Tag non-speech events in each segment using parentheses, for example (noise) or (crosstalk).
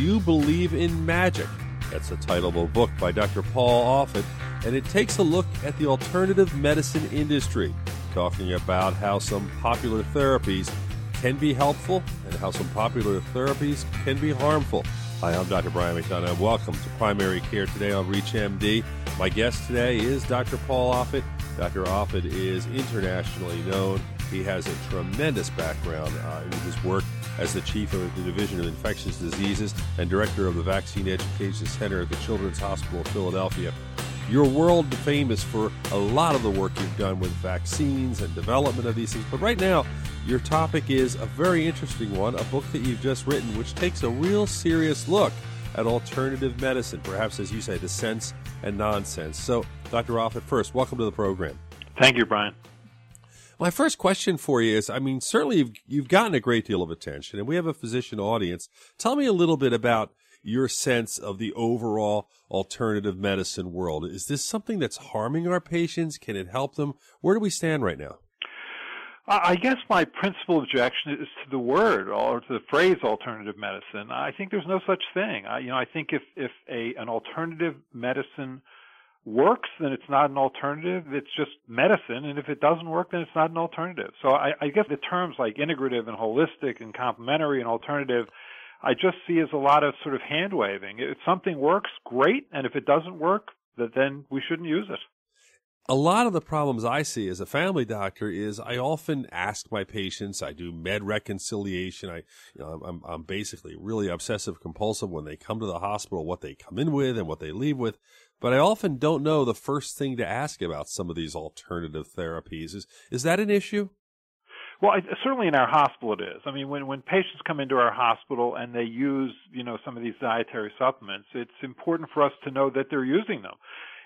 Do You Believe in Magic? That's the title of a book by Dr. Paul Offit, and it takes a look at the alternative medicine industry, talking about how some popular therapies can be helpful and how some popular therapies can be harmful. Hi, I'm Dr. Brian McDonough. Welcome to Primary Care Today on ReachMD. My guest today is Dr. Paul Offit. Dr. Offit is internationally known. He has a tremendous background uh, in his work as the chief of the Division of Infectious Diseases and director of the Vaccine Education Center at the Children's Hospital of Philadelphia. You're world famous for a lot of the work you've done with vaccines and development of these things, but right now, your topic is a very interesting one, a book that you've just written, which takes a real serious look at alternative medicine, perhaps as you say, the sense and nonsense. So, Dr. Offit, first, welcome to the program. Thank you, Brian. My first question for you is I mean, certainly you've, you've gotten a great deal of attention, and we have a physician audience. Tell me a little bit about your sense of the overall alternative medicine world. Is this something that's harming our patients? Can it help them? Where do we stand right now? I guess my principal objection is to the word or to the phrase alternative medicine. I think there's no such thing. I, you know, I think if if a an alternative medicine works, then it's not an alternative. It's just medicine. And if it doesn't work, then it's not an alternative. So I, I guess the terms like integrative and holistic and complementary and alternative, I just see as a lot of sort of hand waving. If something works, great. And if it doesn't work, then we shouldn't use it. A lot of the problems I see as a family doctor is I often ask my patients. I do med reconciliation. I, you know, I'm, I'm basically really obsessive compulsive when they come to the hospital, what they come in with and what they leave with. But I often don't know the first thing to ask about some of these alternative therapies. Is, is that an issue? Well, I, certainly in our hospital it is. I mean, when when patients come into our hospital and they use, you know, some of these dietary supplements, it's important for us to know that they're using them.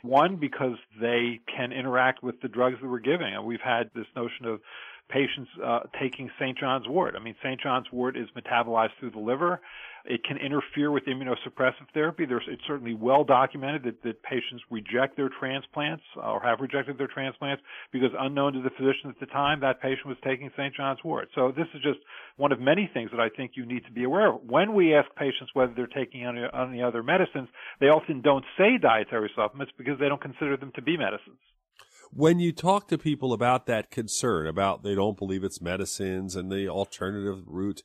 One, because they can interact with the drugs that we're giving. And we've had this notion of patients uh, taking St. John's wort. I mean, St. John's wort is metabolized through the liver. It can interfere with immunosuppressive therapy. There's, it's certainly well documented that, that patients reject their transplants or have rejected their transplants because unknown to the physician at the time, that patient was taking St. John's wort. So this is just one of many things that I think you need to be aware of. When we ask patients whether they're taking any, any other medicines, they often don't say dietary supplements because they don't consider them to be medicines when you talk to people about that concern about they don't believe it's medicines and the alternative route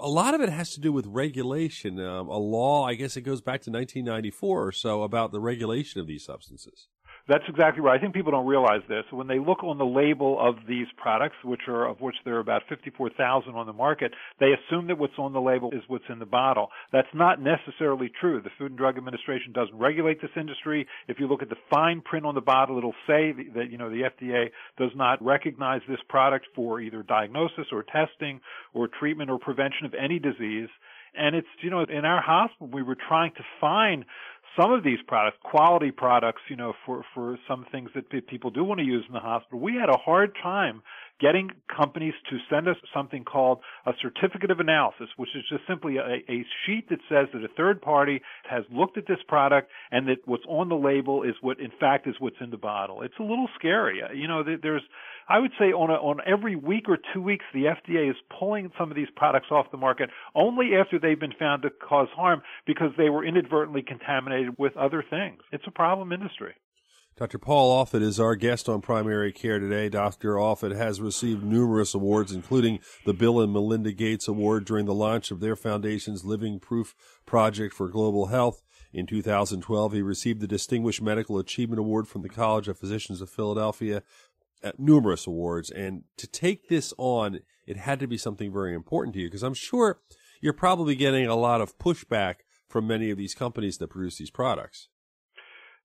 a lot of it has to do with regulation. Um, a law, I guess it goes back to 1994 or so about the regulation of these substances. That's exactly right. I think people don't realize this. When they look on the label of these products, which are of which there are about 54,000 on the market, they assume that what's on the label is what's in the bottle. That's not necessarily true. The Food and Drug Administration doesn't regulate this industry. If you look at the fine print on the bottle, it'll say that you know the FDA does not recognize this product for either diagnosis or testing or treatment or prevention of any disease. And it's, you know, in our hospital, we were trying to find some of these products, quality products, you know, for, for some things that people do want to use in the hospital, we had a hard time getting companies to send us something called a certificate of analysis, which is just simply a, a, sheet that says that a third party has looked at this product and that what's on the label is what in fact is what's in the bottle. It's a little scary. Uh, you know, there's I would say on a, on every week or two weeks, the FDA is pulling some of these products off the market only after they've been found to cause harm because they were inadvertently contaminated with other things. It's a problem industry. Dr. Paul Offit is our guest on primary care today. Dr. Offit has received numerous awards, including the Bill and Melinda Gates Award during the launch of their foundation's Living Proof Project for Global Health. In 2012, he received the Distinguished Medical Achievement Award from the College of Physicians of Philadelphia numerous awards. And to take this on, it had to be something very important to you because I'm sure you're probably getting a lot of pushback from many of these companies that produce these products.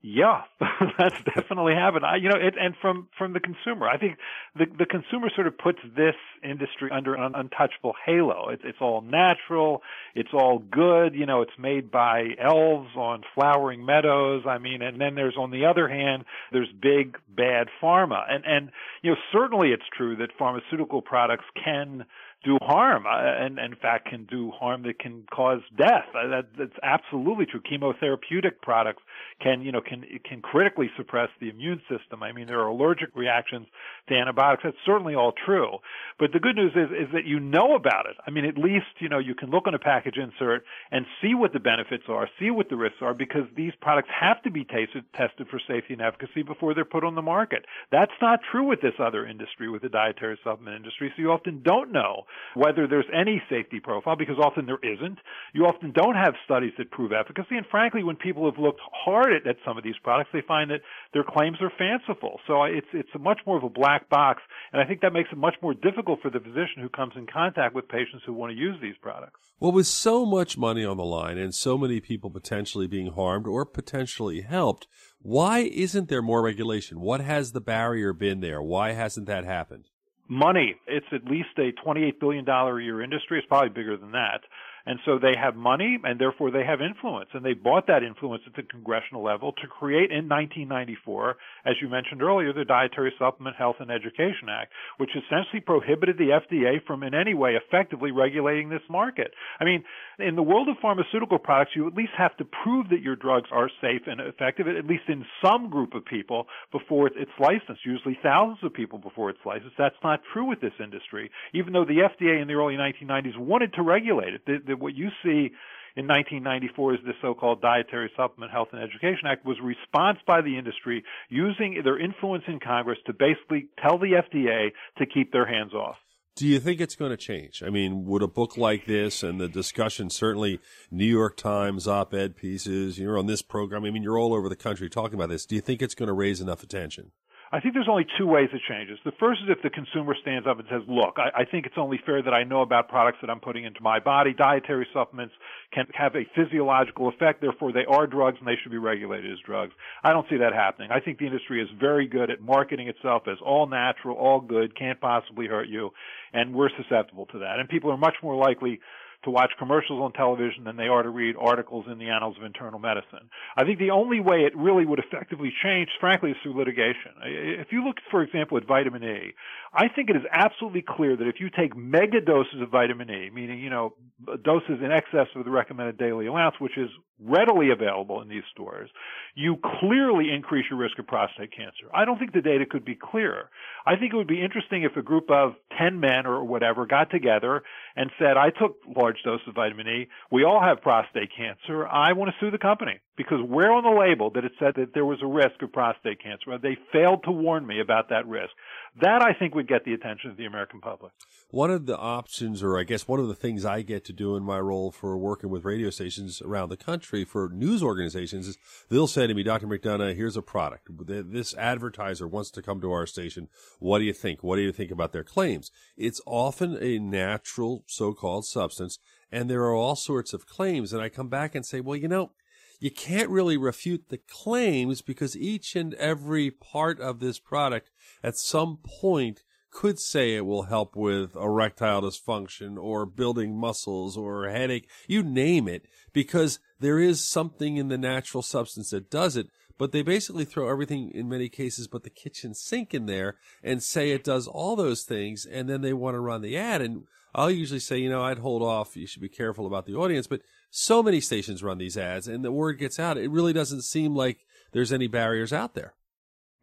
Yeah, (laughs) that's definitely happened. I, you know, it, and from from the consumer, I think the the consumer sort of puts this industry under an untouchable halo. It's it's all natural, it's all good. You know, it's made by elves on flowering meadows. I mean, and then there's on the other hand, there's big bad pharma, and and you know, certainly it's true that pharmaceutical products can do harm, uh, and, and, in fact can do harm that can cause death. Uh, that, that's absolutely true. Chemotherapeutic products can, you know, can can critically suppress the immune system. I mean, there are allergic reactions to antibiotics. That's certainly all true. But the good news is is that you know about it. I mean, at least you know you can look on a package insert and see what the benefits are, see what the risks are, because these products have to be tasted, tested for safety and efficacy before they're put on the market. That's not true with this other industry, with the dietary supplement industry. So you often don't know whether there's any safety profile because often there isn't. You often don't have studies that prove efficacy. And frankly, when people have looked hard at, at some of these products, they find that their claims are fanciful. So it's, it's much more of a black box. And I think that makes it much more difficult for the physician who comes in contact with patients who want to use these products. Well, with so much money on the line and so many people potentially being harmed or potentially helped, why isn't there more regulation? What has the barrier been there? Why hasn't that happened? Money. It's at least a $28 billion a year industry. It's probably bigger than that. And so they have money and therefore they have influence. And they bought that influence at the congressional level to create in 1994, as you mentioned earlier, the Dietary Supplement Health and Education Act, which essentially prohibited the FDA from in any way effectively regulating this market. I mean, in the world of pharmaceutical products, you at least have to prove that your drugs are safe and effective, at least in some group of people before it's licensed, usually thousands of people before it's licensed. That's not true with this industry, even though the FDA in the early 1990s wanted to regulate it. The, the, what you see in 1994 is the so-called Dietary Supplement Health and Education Act was response by the industry using their influence in Congress to basically tell the FDA to keep their hands off. Do you think it's going to change? I mean, would a book like this and the discussion, certainly New York Times op-ed pieces, you're on this program, I mean, you're all over the country talking about this. Do you think it's going to raise enough attention? I think there's only two ways it changes. The first is if the consumer stands up and says, look, I, I think it's only fair that I know about products that I'm putting into my body. Dietary supplements can have a physiological effect, therefore they are drugs and they should be regulated as drugs. I don't see that happening. I think the industry is very good at marketing itself as all natural, all good, can't possibly hurt you, and we're susceptible to that. And people are much more likely to watch commercials on television than they are to read articles in the Annals of Internal Medicine. I think the only way it really would effectively change, frankly, is through litigation. If you look, for example, at vitamin E, I think it is absolutely clear that if you take mega doses of vitamin E, meaning, you know, doses in excess of the recommended daily allowance, which is readily available in these stores, you clearly increase your risk of prostate cancer. I don't think the data could be clearer. I think it would be interesting if a group of 10 men or whatever got together and said, I took large doses of vitamin E. We all have prostate cancer. I want to sue the company because where on the label did it said that there was a risk of prostate cancer? They failed to warn me about that risk. That I think would get the attention of the American public. One of the options, or I guess one of the things I get to do in my role for working with radio stations around the country for news organizations is they'll say to me, Dr. McDonough, here's a product. This advertiser wants to come to our station. What do you think? What do you think about their claims? It's often a natural so-called substance and there are all sorts of claims. And I come back and say, well, you know, you can't really refute the claims because each and every part of this product at some point could say it will help with erectile dysfunction or building muscles or headache, you name it, because there is something in the natural substance that does it. But they basically throw everything in many cases but the kitchen sink in there and say it does all those things. And then they want to run the ad. And I'll usually say, you know, I'd hold off. You should be careful about the audience. But so many stations run these ads and the word gets out. It really doesn't seem like there's any barriers out there.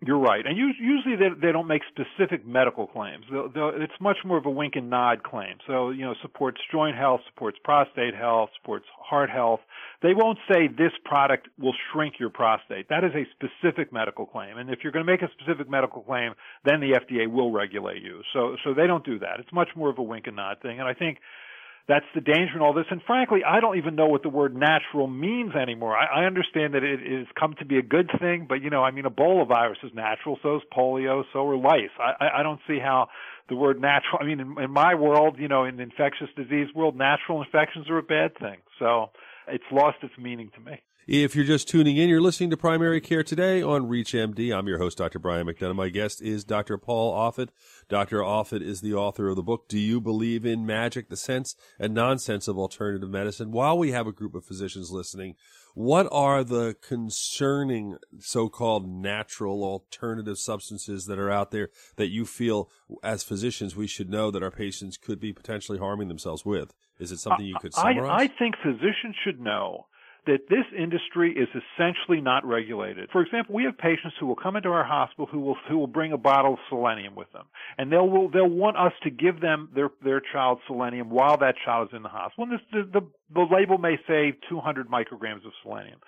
You're right, and usually they, don't make specific medical claims. It's much more of a wink and nod claim. So you know, supports joint health, supports prostate health, supports heart health. They won't say this product will shrink your prostate. That is a specific medical claim, and if you're going to make a specific medical claim, then the FDA will regulate you. So so they don't do that. It's much more of a wink and nod thing, and I think that's the danger in all this. And frankly, I don't even know what the word natural means anymore. I, I understand that it has come to be a good thing, but you know, I mean, Ebola virus is natural, so is polio, so are lice. I, I, I don't see how the word natural. I mean, in, in my world, you know, in the infectious disease world, natural infections are a bad thing. So it's lost its meaning to me. If you're just tuning in, you're listening to Primary Care Today on ReachMD. I'm your host, Dr. Brian McDonough. My guest is Dr. Paul Offit. Dr. Offit is the author of the book, Do You Believe in Magic? The Sense and Nonsense of Alternative Medicine. While we have a group of physicians listening, what are the concerning so-called natural alternative substances that are out there that you feel as physicians we should know that our patients could be potentially harming themselves with? Is it something you could summarize? I, I think physicians should know that this industry is essentially not regulated. For example, we have patients who will come into our hospital who will who will bring a bottle of selenium with them, and they'll they'll want us to give them their their child selenium while that child is in the hospital. And this, the, the the label may say 200 micrograms of selenium.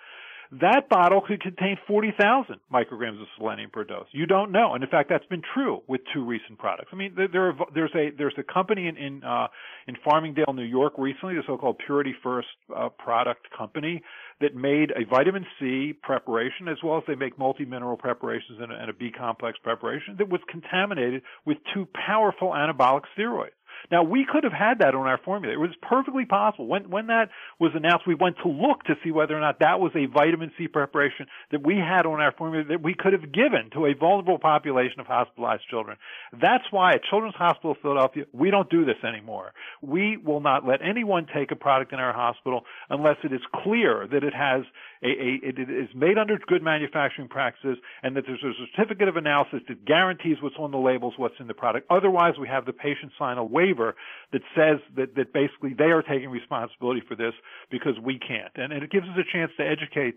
That bottle could contain 40,000 micrograms of selenium per dose. You don't know, and in fact, that's been true with two recent products. I mean, there, are, there's a there's a company in in, uh, in Farmingdale, New York, recently, the so-called Purity First uh, product company, that made a vitamin C preparation as well as they make multi-mineral preparations and a, and a B complex preparation that was contaminated with two powerful anabolic steroids. Now we could have had that on our formula. It was perfectly possible. When when that was announced, we went to look to see whether or not that was a vitamin C preparation that we had on our formula that we could have given to a vulnerable population of hospitalized children. That's why at Children's Hospital of Philadelphia, we don't do this anymore. We will not let anyone take a product in our hospital unless it is clear that it has a, a it is made under good manufacturing practices and that there's a certificate of analysis that guarantees what's on the labels, what's in the product. Otherwise, we have the patient sign a waiver that says that, that basically they are taking responsibility for this because we can't. And, and it gives us a chance to educate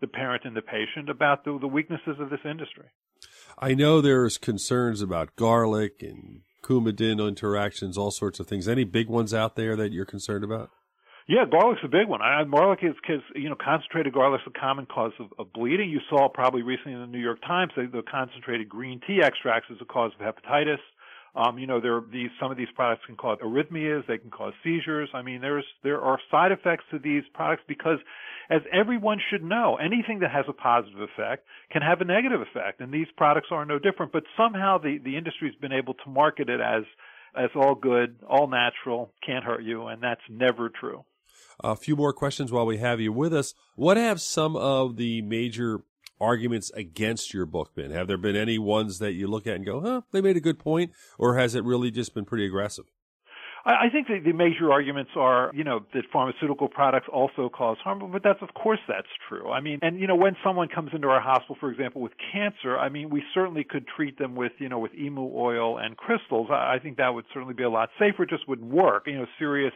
the parent and the patient about the, the weaknesses of this industry. I know there's concerns about garlic and coumadin interactions, all sorts of things. Any big ones out there that you're concerned about? Yeah, garlic's a big one. I, garlic is because you know concentrated garlic's a common cause of, of bleeding. You saw probably recently in the New York Times that the concentrated green tea extracts is a cause of hepatitis. Um, you know, there are these some of these products can cause arrhythmias, they can cause seizures. I mean, there's there are side effects to these products because, as everyone should know, anything that has a positive effect can have a negative effect, and these products are no different. But somehow the the industry's been able to market it as as all good, all natural, can't hurt you, and that's never true. A few more questions while we have you with us. What have some of the major arguments against your book been? Have there been any ones that you look at and go, huh, they made a good point, or has it really just been pretty aggressive? I think the, the major arguments are, you know, that pharmaceutical products also cause harm, but that's of course that's true. I mean, and you know, when someone comes into our hospital, for example, with cancer, I mean, we certainly could treat them with, you know, with emu oil and crystals. I, I think that would certainly be a lot safer. It just wouldn't work. You know, serious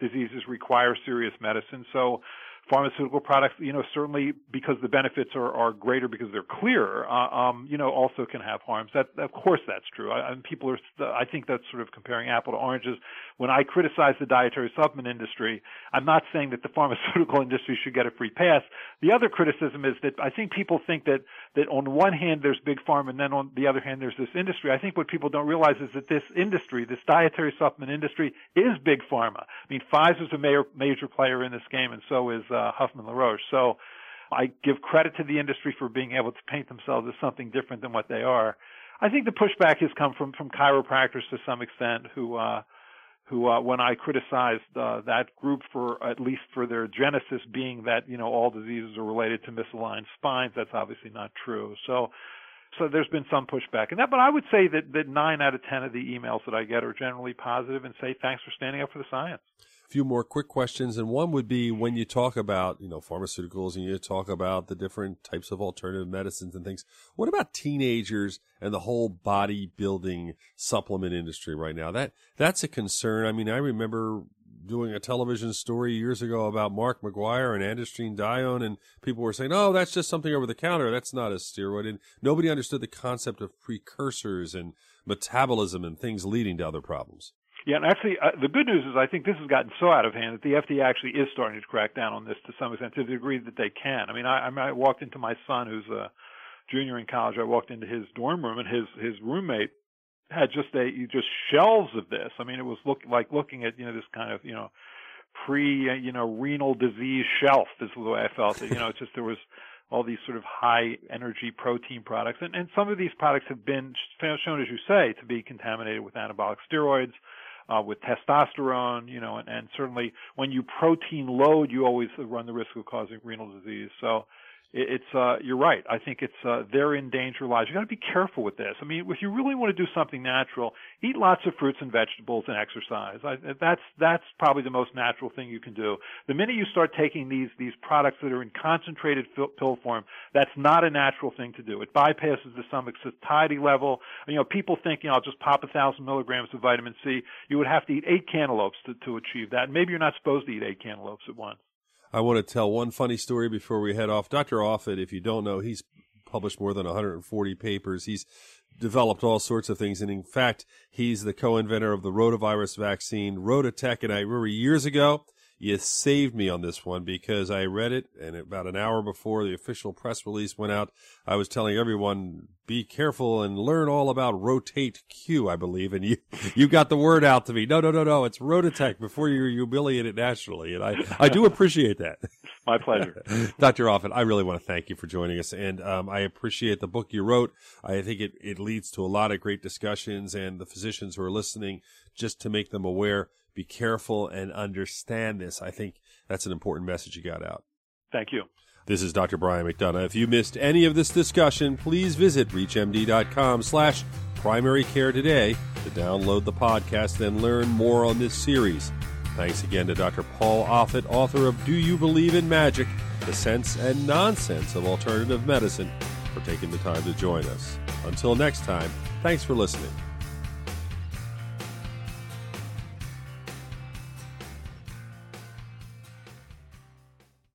diseases require serious medicine. So pharmaceutical products, you know, certainly because the benefits are, are greater because they're clearer, uh, um, you know, also can have harms. That, of course, that's true. I, and people are, I think that's sort of comparing apple to oranges. When I criticize the dietary supplement industry, I'm not saying that the (laughs) pharmaceutical industry should get a free pass. The other criticism is that I think people think that that on one hand there's big pharma and then on the other hand there's this industry. I think what people don't realize is that this industry, this dietary supplement industry, is big pharma. I mean, Pfizer's a major, major player in this game, and so is uh, Hoffmann-La Roche. So I give credit to the industry for being able to paint themselves as something different than what they are. I think the pushback has come from from chiropractors to some extent who uh who uh, when I criticized uh, that group for at least for their genesis being that you know all diseases are related to misaligned spines, that's obviously not true. So, so there's been some pushback in that, but I would say that that nine out of ten of the emails that I get are generally positive and say thanks for standing up for the science few more quick questions, and one would be when you talk about you know pharmaceuticals and you talk about the different types of alternative medicines and things. What about teenagers and the whole bodybuilding supplement industry right now? That that's a concern. I mean, I remember doing a television story years ago about Mark McGwire and androstenedione, and people were saying, "Oh, that's just something over the counter. That's not a steroid." And nobody understood the concept of precursors and metabolism and things leading to other problems. Yeah, and actually, uh, the good news is I think this has gotten so out of hand that the FDA actually is starting to crack down on this to some extent, to the degree that they can. I mean, I, I mean, I walked into my son, who's a junior in college. I walked into his dorm room, and his his roommate had just a just shelves of this. I mean, it was look like looking at you know this kind of you know pre you know renal disease shelf. Is the way I felt it. You know, it's just there was all these sort of high energy protein products, and and some of these products have been shown, as you say, to be contaminated with anabolic steroids uh, with testosterone, you know, and, and certainly when you protein load, you always run the risk of causing renal disease. So it's uh you're right. I think it's uh therein danger lies you got to be careful with this. I mean if you really want to do something natural eat lots of fruits and vegetables and exercise. I, that's that's probably the most natural thing you can do. The minute you start taking these these products that are in concentrated pill form that's not a natural thing to do. It bypasses the stomach satiety level. You know people think you know i'll just pop a thousand milligrams of vitamin c. You would have to eat eight cantaloupes to, to achieve that. Maybe you're not supposed to eat eight cantaloupes at once I want to tell one funny story before we head off. Dr. Offit, if you don't know, he's published more than 140 papers. He's developed all sorts of things. And in fact, he's the co-inventor of the rotavirus vaccine, RotaTeq. And I remember years ago, you saved me on this one because I read it and about an hour before the official press release went out, I was telling everyone, be careful and learn all about rotate Q, I believe. And (laughs) you, you got the word out to me. No, no, no, no. It's RotaTeq before you humiliate it nationally. And I, I do appreciate that. (laughs) My pleasure. (laughs) Dr. Offit, I really want to thank you for joining us. And, um, I appreciate the book you wrote. I think it, it leads to a lot of great discussions and the physicians who are listening just to make them aware be careful and understand this. I think that's an important message you got out. Thank you. This is Dr. Brian McDonough. If you missed any of this discussion, please visit reachmd.com slash primary care today to download the podcast and learn more on this series. Thanks again to Dr. Paul Offit, author of Do You Believe in Magic? The Sense and Nonsense of Alternative Medicine, for taking the time to join us. Until next time, thanks for listening.